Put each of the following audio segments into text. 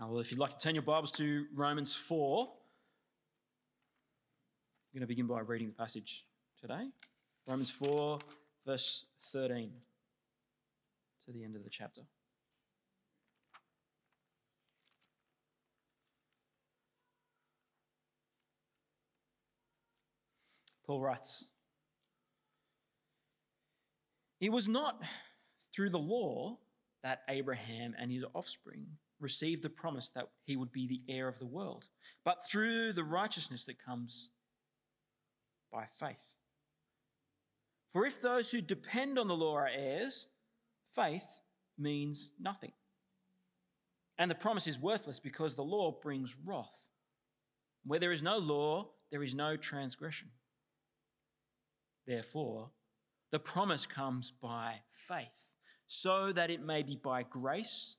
Uh, well, if you'd like to turn your Bibles to Romans 4, I'm going to begin by reading the passage today. Romans 4, verse 13 to the end of the chapter. Paul writes, It was not through the law that Abraham and his offspring received the promise that he would be the heir of the world, but through the righteousness that comes by faith. For if those who depend on the law are heirs, faith means nothing. And the promise is worthless because the law brings wrath. Where there is no law, there is no transgression. Therefore, the promise comes by faith, so that it may be by grace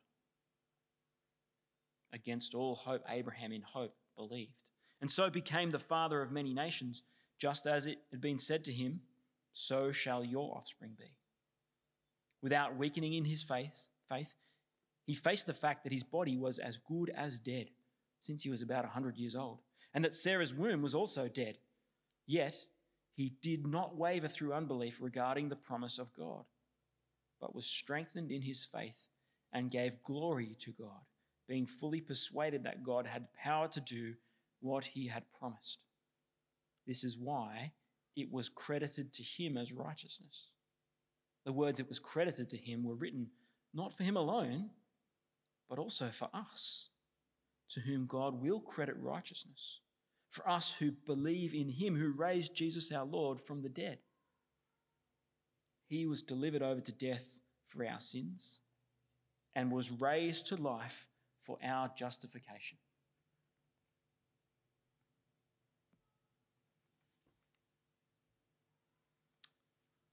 Against all hope, Abraham in hope believed, and so became the father of many nations, just as it had been said to him, So shall your offspring be. Without weakening in his faith, faith, he faced the fact that his body was as good as dead, since he was about a 100 years old, and that Sarah's womb was also dead. Yet he did not waver through unbelief regarding the promise of God, but was strengthened in his faith and gave glory to God, being fully persuaded that God had power to do what he had promised. This is why it was credited to him as righteousness. The words it was credited to him were written not for him alone, but also for us, to whom God will credit righteousness for us who believe in him who raised Jesus our Lord from the dead. He was delivered over to death for our sins and was raised to life for our justification.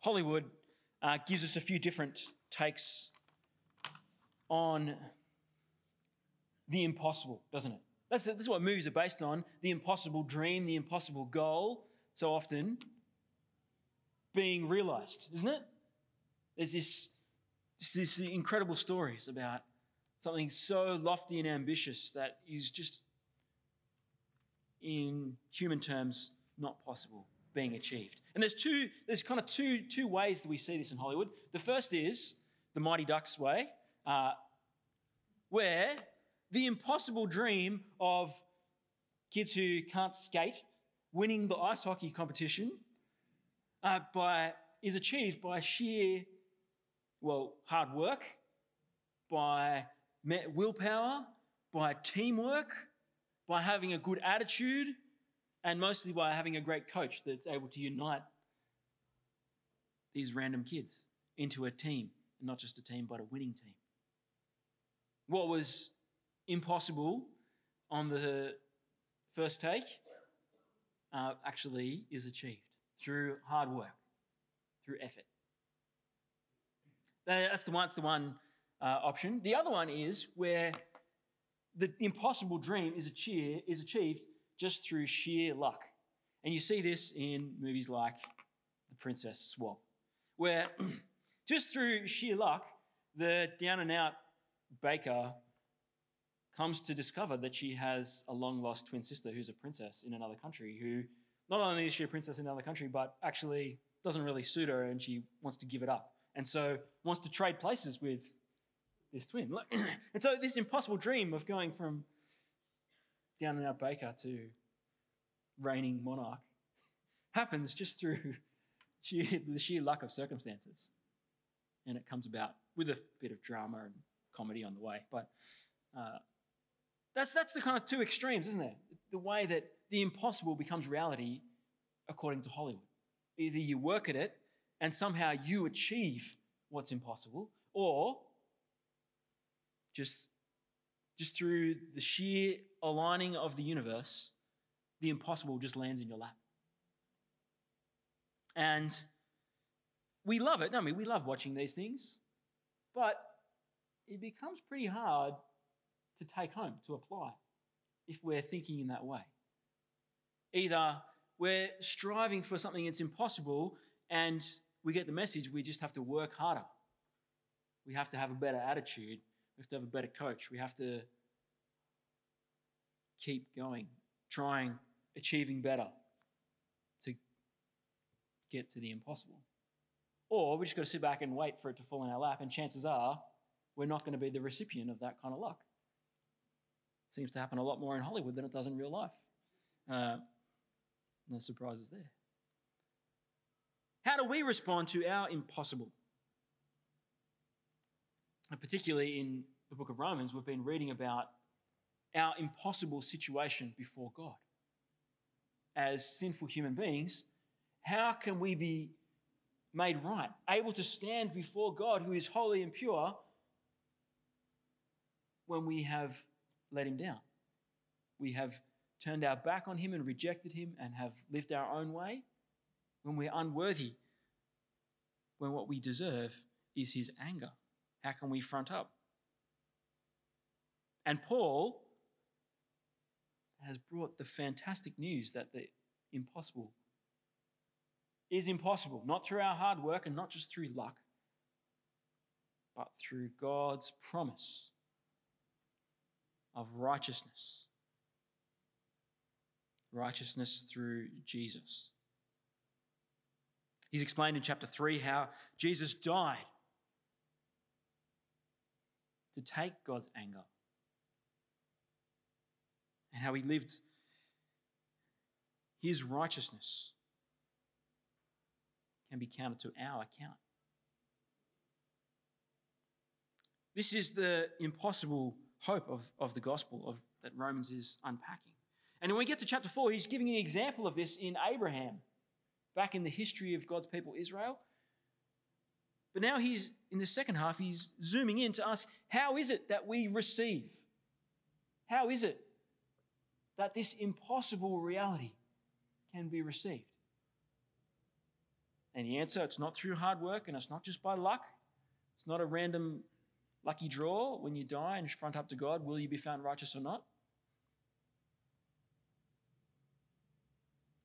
Hollywood uh, gives us a few different takes on the impossible, doesn't it? That's, this is what movies are based on the impossible dream, the impossible goal, so often being realized, isn't it? There's this, this incredible stories about something so lofty and ambitious that is just, in human terms, not possible being achieved. And there's two, there's kind of two, two ways that we see this in Hollywood. The first is the Mighty Ducks way, uh, where the impossible dream of kids who can't skate winning the ice hockey competition uh, by, is achieved by sheer, well, hard work, by willpower, by teamwork, by having a good attitude, and mostly by having a great coach that's able to unite these random kids into a team, and not just a team, but a winning team. What was impossible on the first take uh, actually is achieved through hard work, through effort. That's the one, that's the one uh, option. The other one is where the impossible dream is, cheer, is achieved just through sheer luck. And you see this in movies like The Princess Swap, where just through sheer luck, the down and out baker comes to discover that she has a long lost twin sister who's a princess in another country, who not only is she a princess in another country, but actually doesn't really suit her and she wants to give it up. And so wants to trade places with this twin. and so this impossible dream of going from down and out baker to reigning monarch happens just through the sheer luck of circumstances. And it comes about with a bit of drama and comedy on the way. But uh, that's, that's the kind of two extremes, isn't it? The way that the impossible becomes reality according to Hollywood. Either you work at it and somehow you achieve what's impossible, or just, just through the sheer aligning of the universe, the impossible just lands in your lap. And we love it, don't we? We love watching these things. But it becomes pretty hard to take home, to apply, if we're thinking in that way. Either we're striving for something that's impossible and we get the message we just have to work harder. We have to have a better attitude. We have to have a better coach. We have to keep going, trying, achieving better to get to the impossible. Or we just got to sit back and wait for it to fall in our lap, and chances are we're not going to be the recipient of that kind of luck. It seems to happen a lot more in Hollywood than it does in real life. Uh, no surprises there. How do we respond to our impossible? Particularly in the book of Romans, we've been reading about our impossible situation before God. As sinful human beings, how can we be made right, able to stand before God who is holy and pure when we have let him down? We have turned our back on him and rejected him and have lived our own way, when we're unworthy, when what we deserve is his anger. How can we front up? And Paul has brought the fantastic news that the impossible is impossible, not through our hard work and not just through luck, but through God's promise of righteousness. Righteousness through Jesus. He's explained in chapter 3 how Jesus died to take God's anger and how he lived his righteousness can be counted to our account. This is the impossible hope of, of the gospel of, that Romans is unpacking. And when we get to chapter 4, he's giving an example of this in Abraham, back in the history of God's people Israel. But now he's, in the second half, he's zooming in to ask, how is it that we receive? How is it that this impossible reality can be received? And the answer, it's not through hard work and it's not just by luck. It's not a random lucky draw when you die and front up to God, will you be found righteous or not?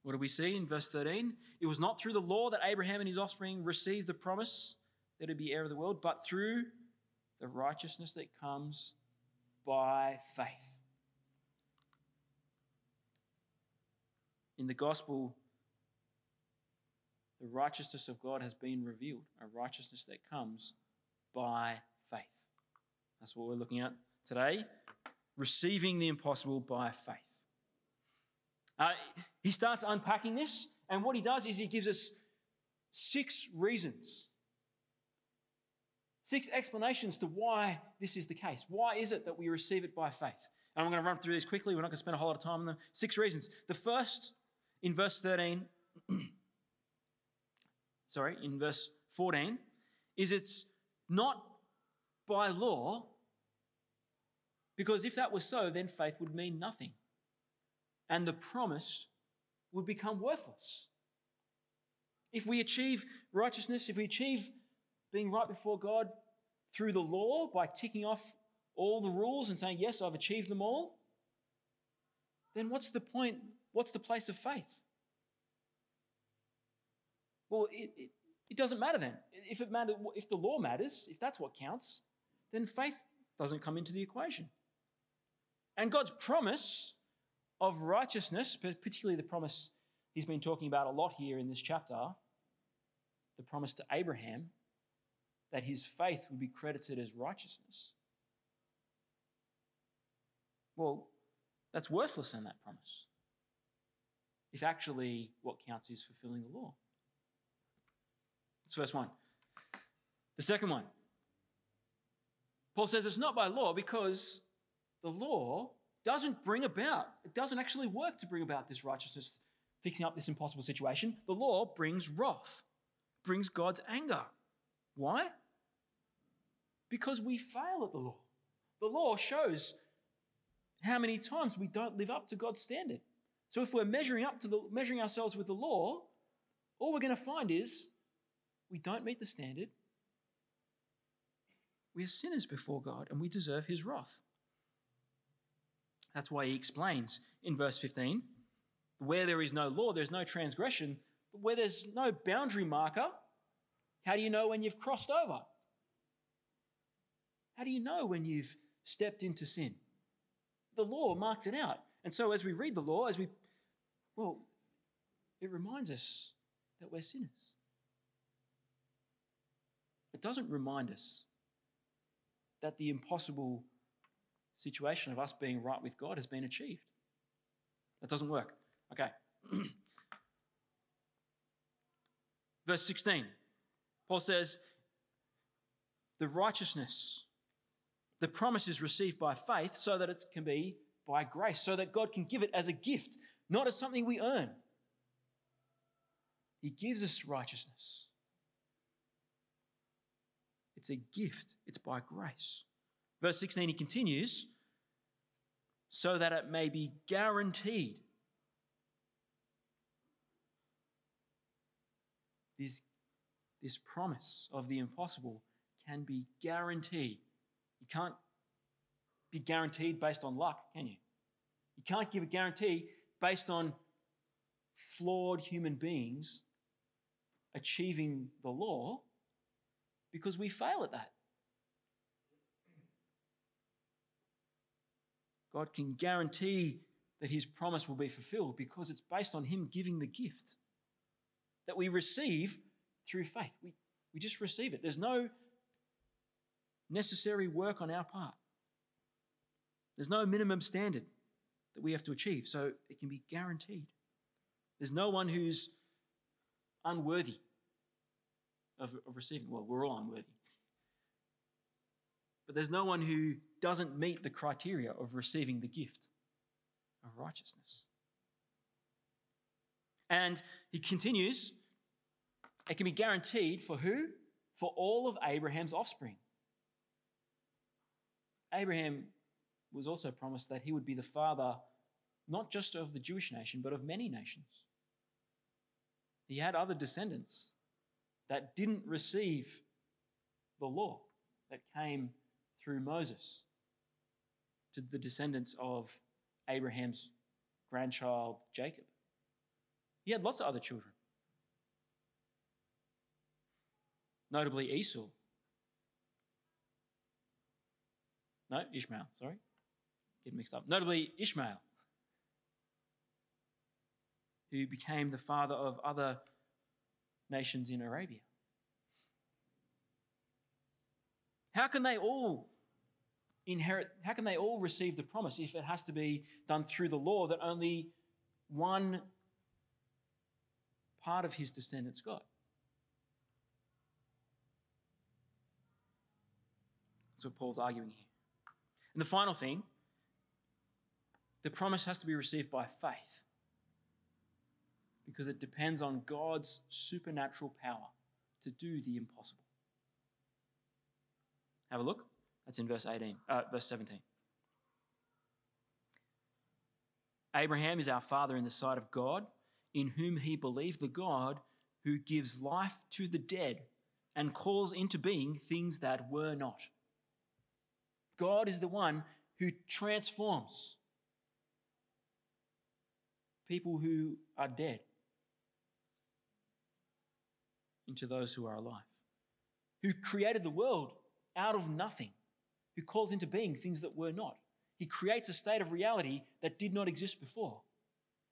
What do we see in verse 13? It was not through the law that Abraham and his offspring received the promise that he'd be heir of the world, but through the righteousness that comes by faith. In the gospel, the righteousness of God has been revealed, a righteousness that comes by faith. That's what we're looking at today. Receiving the impossible by faith. Uh, he starts unpacking this, and what he does is he gives us six reasons, six explanations to why this is the case. Why is it that we receive it by faith? And I'm going to run through these quickly. We're not going to spend a whole lot of time on them. Six reasons. The first, in verse 13, sorry, in verse 14, is it's not by law, because if that was so, then faith would mean nothing. And the promise would become worthless. If we achieve righteousness, if we achieve being right before God through the law by ticking off all the rules and saying, Yes, I've achieved them all, then what's the point? What's the place of faith? Well, it, it, it doesn't matter then. If, it matter, if the law matters, if that's what counts, then faith doesn't come into the equation. And God's promise of righteousness, particularly the promise he's been talking about a lot here in this chapter, the promise to Abraham that his faith would be credited as righteousness. Well, that's worthless in that promise. If actually what counts is fulfilling the law. That's verse 1. The second one. Paul says it's not by law because the law doesn't bring about, it doesn't actually work to bring about this righteousness, fixing up this impossible situation. The law brings wrath, brings God's anger. Why? Because we fail at the law. The law shows how many times we don't live up to God's standard. So if we're measuring up to the measuring ourselves with the law, all we're going to find is we don't meet the standard. We are sinners before God and we deserve his wrath. That's why he explains in verse 15 where there is no law, there's no transgression, but where there's no boundary marker, how do you know when you've crossed over? How do you know when you've stepped into sin? The law marks it out. And so as we read the law, as we, well, it reminds us that we're sinners. It doesn't remind us that the impossible situation of us being right with God has been achieved. That doesn't work. Okay. Verse 16, Paul says, The righteousness, the promise is received by faith so that it can be by grace, so that God can give it as a gift, not as something we earn. He gives us righteousness. It's a gift, it's by grace. Verse 16, he continues, so that it may be guaranteed. This, this promise of the impossible can be guaranteed. You can't be guaranteed based on luck, can you? You can't give a guarantee based on flawed human beings achieving the law because we fail at that. God can guarantee that his promise will be fulfilled because it's based on him giving the gift that we receive through faith. We, we just receive it. There's no necessary work on our part, there's no minimum standard that we have to achieve. So it can be guaranteed. There's no one who's unworthy of, of receiving. Well, we're all unworthy. But there's no one who doesn't meet the criteria of receiving the gift of righteousness. And he continues, it can be guaranteed for who? For all of Abraham's offspring. Abraham was also promised that he would be the father not just of the Jewish nation, but of many nations. He had other descendants that didn't receive the law that came through Moses to the descendants of Abraham's grandchild Jacob. He had lots of other children, notably Esau. No, Ishmael, sorry. Get mixed up. Notably Ishmael, who became the father of other nations in Arabia. How can they all inherit, how can they all receive the promise if it has to be done through the law that only one part of his descendants got? That's what Paul's arguing here. And the final thing the promise has to be received by faith because it depends on God's supernatural power to do the impossible. Have a look. That's in verse 18, uh, verse 17. Abraham is our father in the sight of God, in whom he believed the God who gives life to the dead and calls into being things that were not. God is the one who transforms people who are dead into those who are alive, who created the world out of nothing who calls into being things that were not. He creates a state of reality that did not exist before.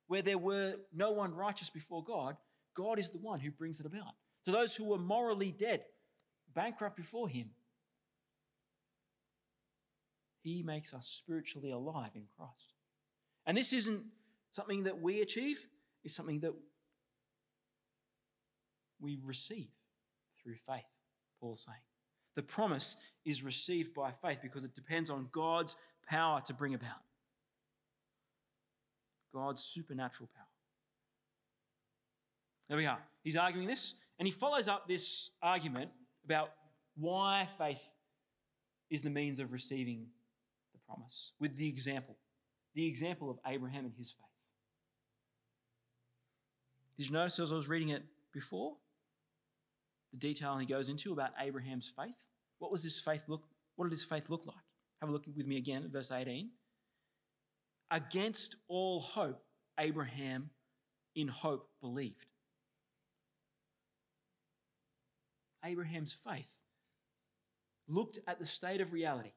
Where there were no one righteous before God, God is the one who brings it about. To those who were morally dead, bankrupt before Him, He makes us spiritually alive in Christ. And this isn't something that we achieve, it's something that we receive through faith, Paul's saying. The promise is received by faith because it depends on God's power to bring about. God's supernatural power. There we are. He's arguing this, and he follows up this argument about why faith is the means of receiving promise with the example the example of Abraham and his faith. Did you notice as I was reading it before? The detail he goes into about Abraham's faith. What was his faith look? What did his faith look like? Have a look with me again at verse 18. Against all hope, Abraham in hope believed. Abraham's faith looked at the state of reality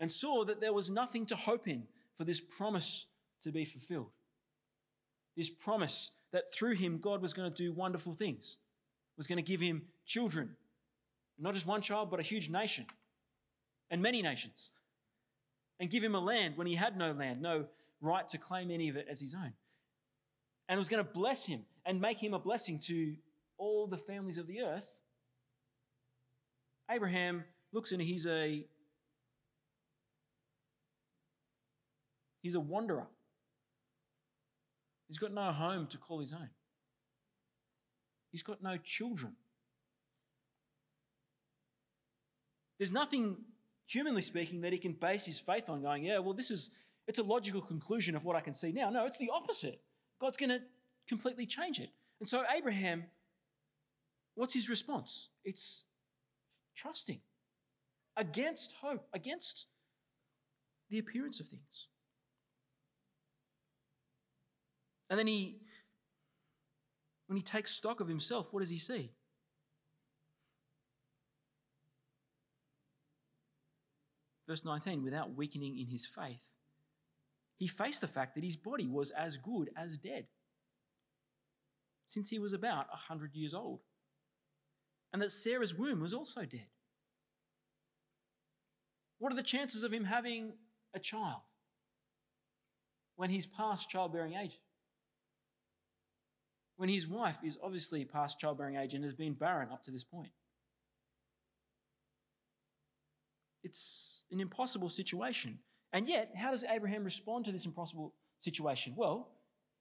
and saw that there was nothing to hope in for this promise to be fulfilled. This promise that through him God was going to do wonderful things, was going to give him children, not just one child, but a huge nation and many nations, and give him a land when he had no land, no right to claim any of it as his own. And was going to bless him and make him a blessing to all the families of the earth. Abraham looks and he's a he's a wanderer. He's got no home to call his own. He's got no children. There's nothing, humanly speaking, that he can base his faith on going, yeah, well, this is, it's a logical conclusion of what I can see now. No, it's the opposite. God's going to completely change it. And so, Abraham, what's his response? It's trusting against hope, against the appearance of things. And then he, when he takes stock of himself, what does he see? Verse 19, without weakening in his faith, he faced the fact that his body was as good as dead since he was about a 100 years old, and that Sarah's womb was also dead. What are the chances of him having a child when he's past childbearing age? When his wife is obviously past childbearing age and has been barren up to this point. It's an impossible situation. And yet, how does Abraham respond to this impossible situation? Well,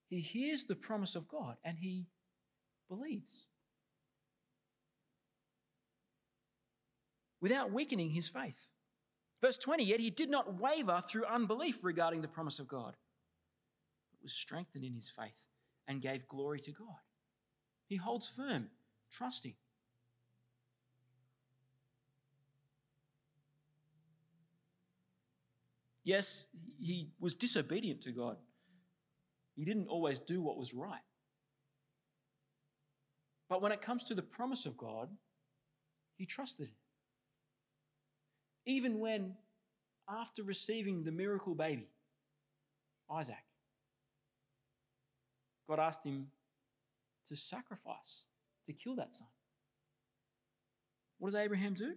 he hears the promise of God and he believes. Without weakening his faith. Verse 20, yet he did not waver through unbelief regarding the promise of God, but was strengthened in his faith and gave glory to God. He holds firm, trusting. Yes, he was disobedient to God. He didn't always do what was right. But when it comes to the promise of God, he trusted it. Even when, after receiving the miracle baby, Isaac, God asked him to sacrifice, to kill that son. What does Abraham do?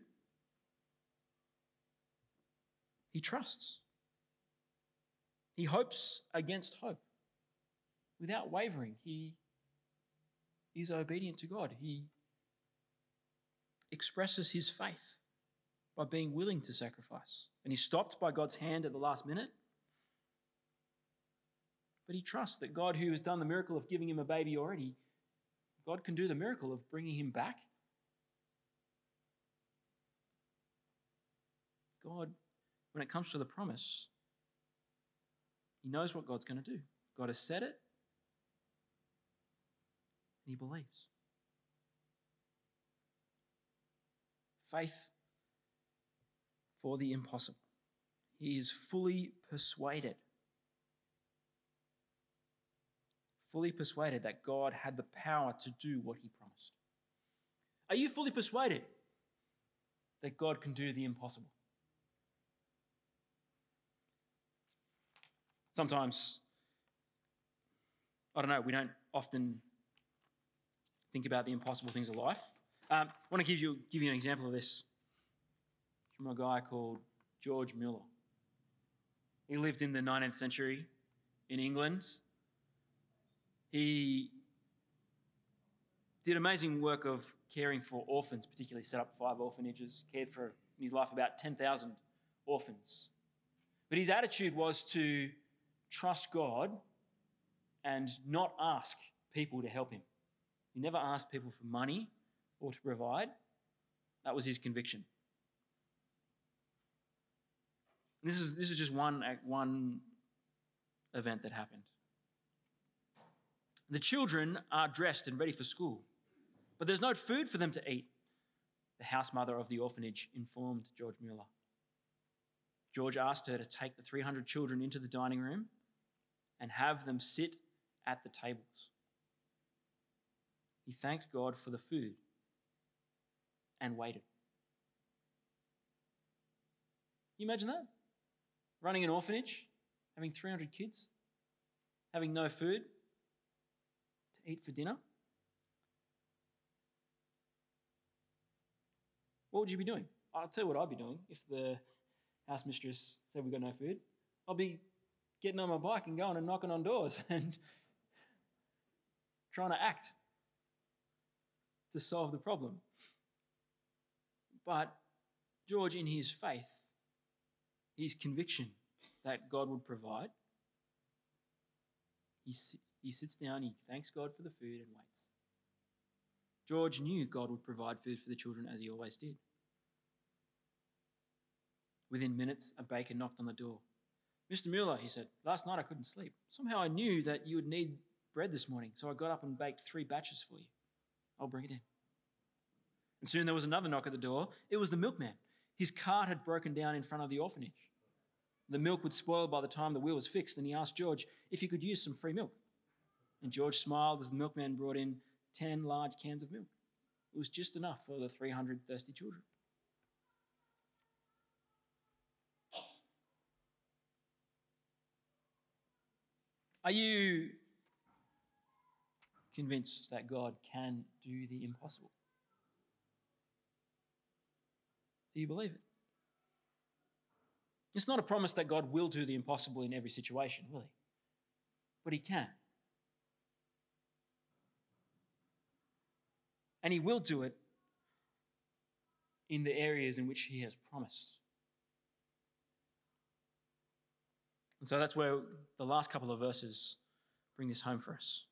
He trusts. He hopes against hope. Without wavering, he is obedient to God. He expresses his faith by being willing to sacrifice. And he's stopped by God's hand at the last minute but he trusts that God, who has done the miracle of giving him a baby already, God can do the miracle of bringing him back. God, when it comes to the promise, he knows what God's going to do. God has said it, and he believes. Faith for the impossible. He is fully persuaded fully persuaded that God had the power to do what he promised? Are you fully persuaded that God can do the impossible? Sometimes, I don't know, we don't often think about the impossible things of life. Um, I want to give you, give you an example of this from a guy called George Mueller. He lived in the 19th century in England he did amazing work of caring for orphans, particularly set up five orphanages, cared for in his life about 10,000 orphans. But his attitude was to trust God and not ask people to help him. He never asked people for money or to provide. That was his conviction. This is, this is just one, one event that happened. The children are dressed and ready for school, but there's no food for them to eat, the house mother of the orphanage informed George Mueller. George asked her to take the 300 children into the dining room and have them sit at the tables. He thanked God for the food and waited. You imagine that? Running an orphanage, having 300 kids, having no food eat for dinner. What would you be doing? I'll tell you what I'd be doing if the house mistress said we've got no food. I'll be getting on my bike and going and knocking on doors and trying to act to solve the problem. But George, in his faith, his conviction that God would provide, he, he sits down, he thanks God for the food and waits. George knew God would provide food for the children as he always did. Within minutes, a baker knocked on the door. Mr. Mueller, he said, last night I couldn't sleep. Somehow I knew that you would need bread this morning, so I got up and baked three batches for you. I'll bring it in. And soon there was another knock at the door. It was the milkman. His cart had broken down in front of the orphanage. The milk would spoil by the time the wheel was fixed, and he asked George if he could use some free milk. And George smiled as the milkman brought in 10 large cans of milk. It was just enough for the 300 thirsty children. Are you convinced that God can do the impossible? Do you believe it? It's not a promise that God will do the impossible in every situation, will He? But He can. And He will do it in the areas in which He has promised. And so that's where the last couple of verses bring this home for us.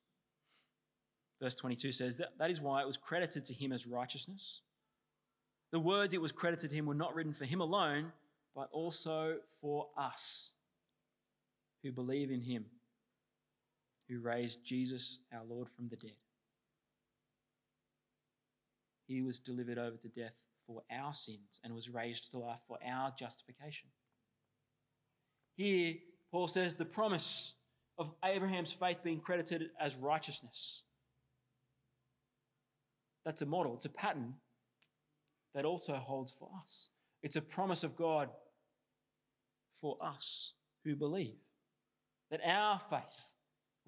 Verse 22 says that that is why it was credited to him as righteousness. The words it was credited to him were not written for him alone, but also for us who believe in him, who raised Jesus our Lord from the dead. He was delivered over to death for our sins and was raised to life for our justification. Here, Paul says the promise of Abraham's faith being credited as righteousness. That's a model, it's a pattern that also holds for us. It's a promise of God for us who believe that our faith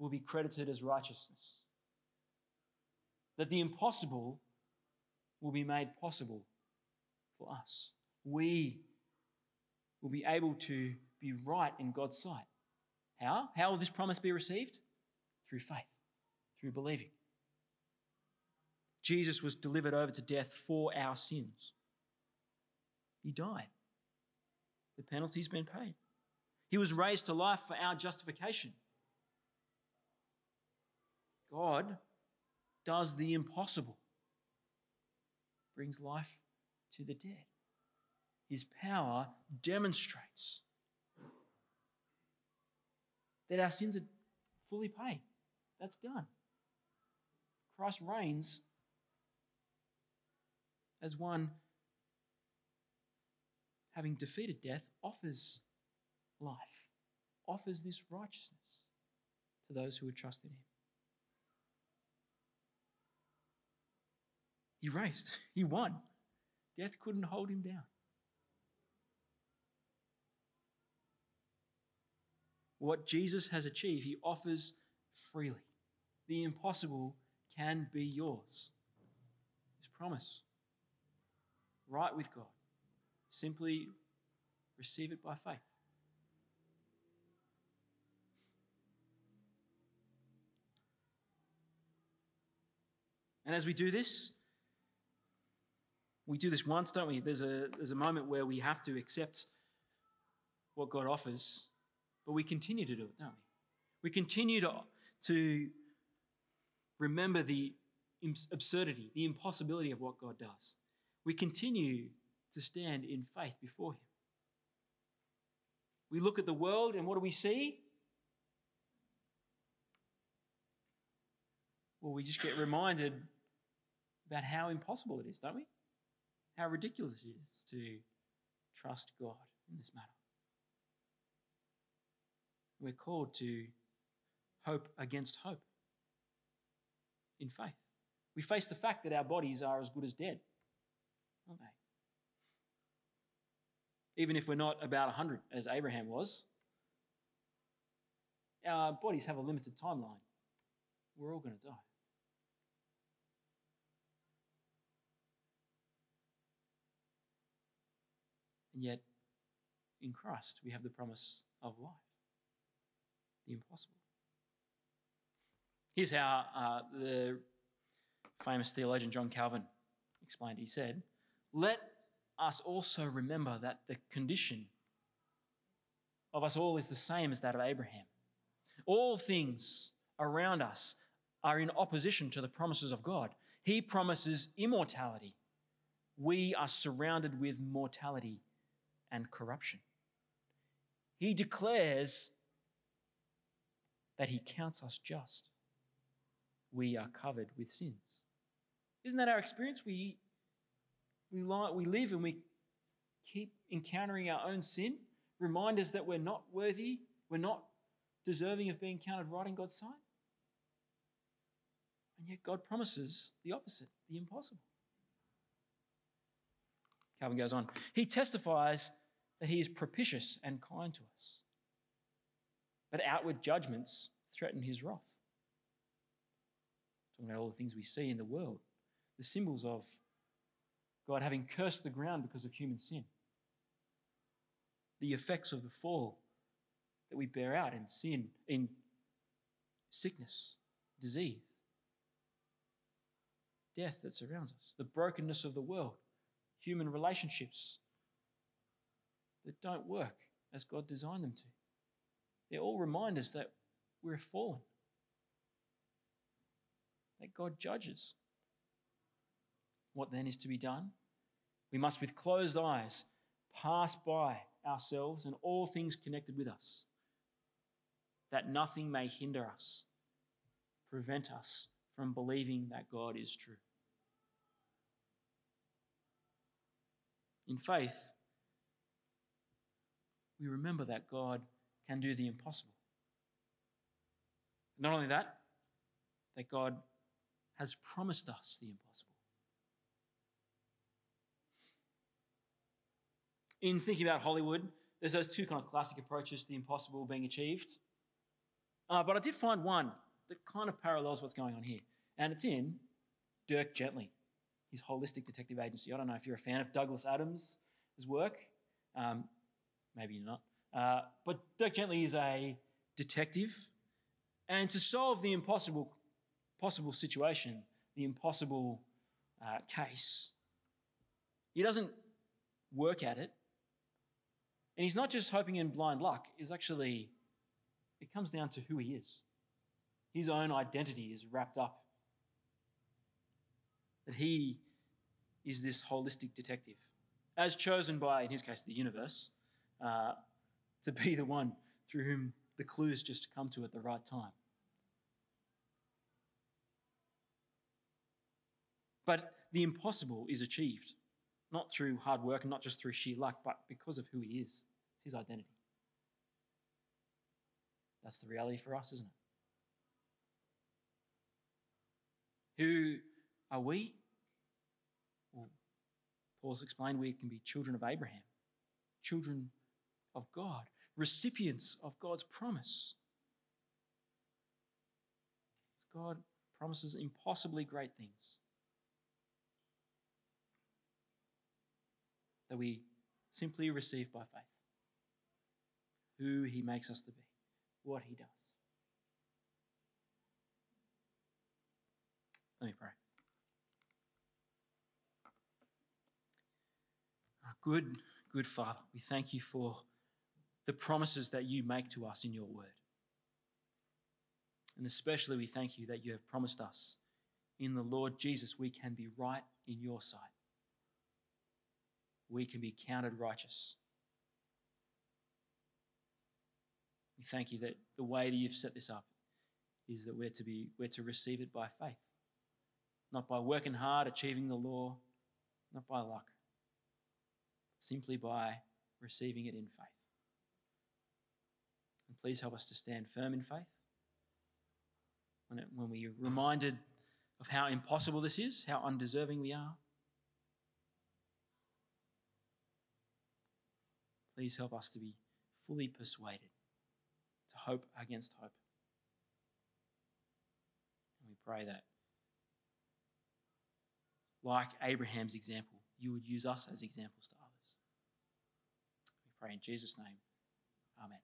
will be credited as righteousness, that the impossible will be made possible for us. We will be able to be right in God's sight. How? How will this promise be received? Through faith, through believing. Jesus was delivered over to death for our sins. He died. The penalty's been paid. He was raised to life for our justification. God does the impossible, brings life to the dead. His power demonstrates that our sins are fully paid. That's done. Christ reigns as one having defeated death offers life, offers this righteousness to those who would trust in him. He raced, he won. Death couldn't hold him down. What Jesus has achieved, he offers freely. The impossible can be yours. His promise. Right with God. Simply receive it by faith. And as we do this, we do this once, don't we? There's a, there's a moment where we have to accept what God offers, but we continue to do it, don't we? We continue to, to remember the absurdity, the impossibility of what God does. We continue to stand in faith before Him. We look at the world, and what do we see? Well, we just get reminded about how impossible it is, don't we? How ridiculous it is to trust God in this matter. We're called to hope against hope in faith. We face the fact that our bodies are as good as dead, aren't they? Even if we're not about 100 as Abraham was, our bodies have a limited timeline. We're all going to die. And yet, in Christ, we have the promise of life, the impossible. Here's how uh, the famous theologian John Calvin explained. He said, Let us also remember that the condition of us all is the same as that of Abraham. All things around us are in opposition to the promises of God. He promises immortality. We are surrounded with mortality and corruption. He declares that he counts us just. We are covered with sins. Isn't that our experience? We, we, we live and we keep encountering our own sin, remind us that we're not worthy, we're not deserving of being counted right in God's sight. And yet God promises the opposite, the impossible. Calvin goes on. He testifies that he is propitious and kind to us. But outward judgments threaten his wrath. Talking about all the things we see in the world, the symbols of God having cursed the ground because of human sin, the effects of the fall that we bear out in sin, in sickness, disease, death that surrounds us, the brokenness of the world, human relationships that don't work as God designed them to. They're all reminders that we're fallen, that God judges. What then is to be done? We must, with closed eyes, pass by ourselves and all things connected with us, that nothing may hinder us, prevent us from believing that God is true. In faith, we remember that God can do the impossible. Not only that, that God has promised us the impossible. In thinking about Hollywood, there's those two kind of classic approaches to the impossible being achieved. Uh, but I did find one that kind of parallels what's going on here. And it's in Dirk Gently, his holistic detective agency. I don't know if you're a fan of Douglas Adams' work. Um, maybe not. Uh, but Dirk Gently is a detective, and to solve the impossible possible situation, the impossible uh, case, he doesn't work at it, and he's not just hoping in blind luck. Is actually, it comes down to who he is. His own identity is wrapped up. That he is this holistic detective, as chosen by, in his case, the universe, uh, to be the one through whom the clues just come to at the right time. But the impossible is achieved, not through hard work and not just through sheer luck, but because of who he is, his identity. That's the reality for us, isn't it? Who are we? Well, Paul's explained we can be children of Abraham, children of God, recipients of God's promise. God promises impossibly great things that we simply receive by faith. Who He makes us to be, what He does. Let me pray. Good, good Father, we thank you for the promises that you make to us in your word. And especially, we thank you that you have promised us in the Lord Jesus we can be right in your sight. We can be counted righteous. We thank you that the way that you've set this up is that we're to be we're to receive it by faith. Not by working hard, achieving the law, not by luck. Simply by receiving it in faith. And please help us to stand firm in faith. When, it, when we're reminded of how impossible this is, how undeserving we are. Please help us to be fully persuaded, to hope against hope. And we pray that, like Abraham's example, you would use us as examples to others. We pray in Jesus' name. Amen.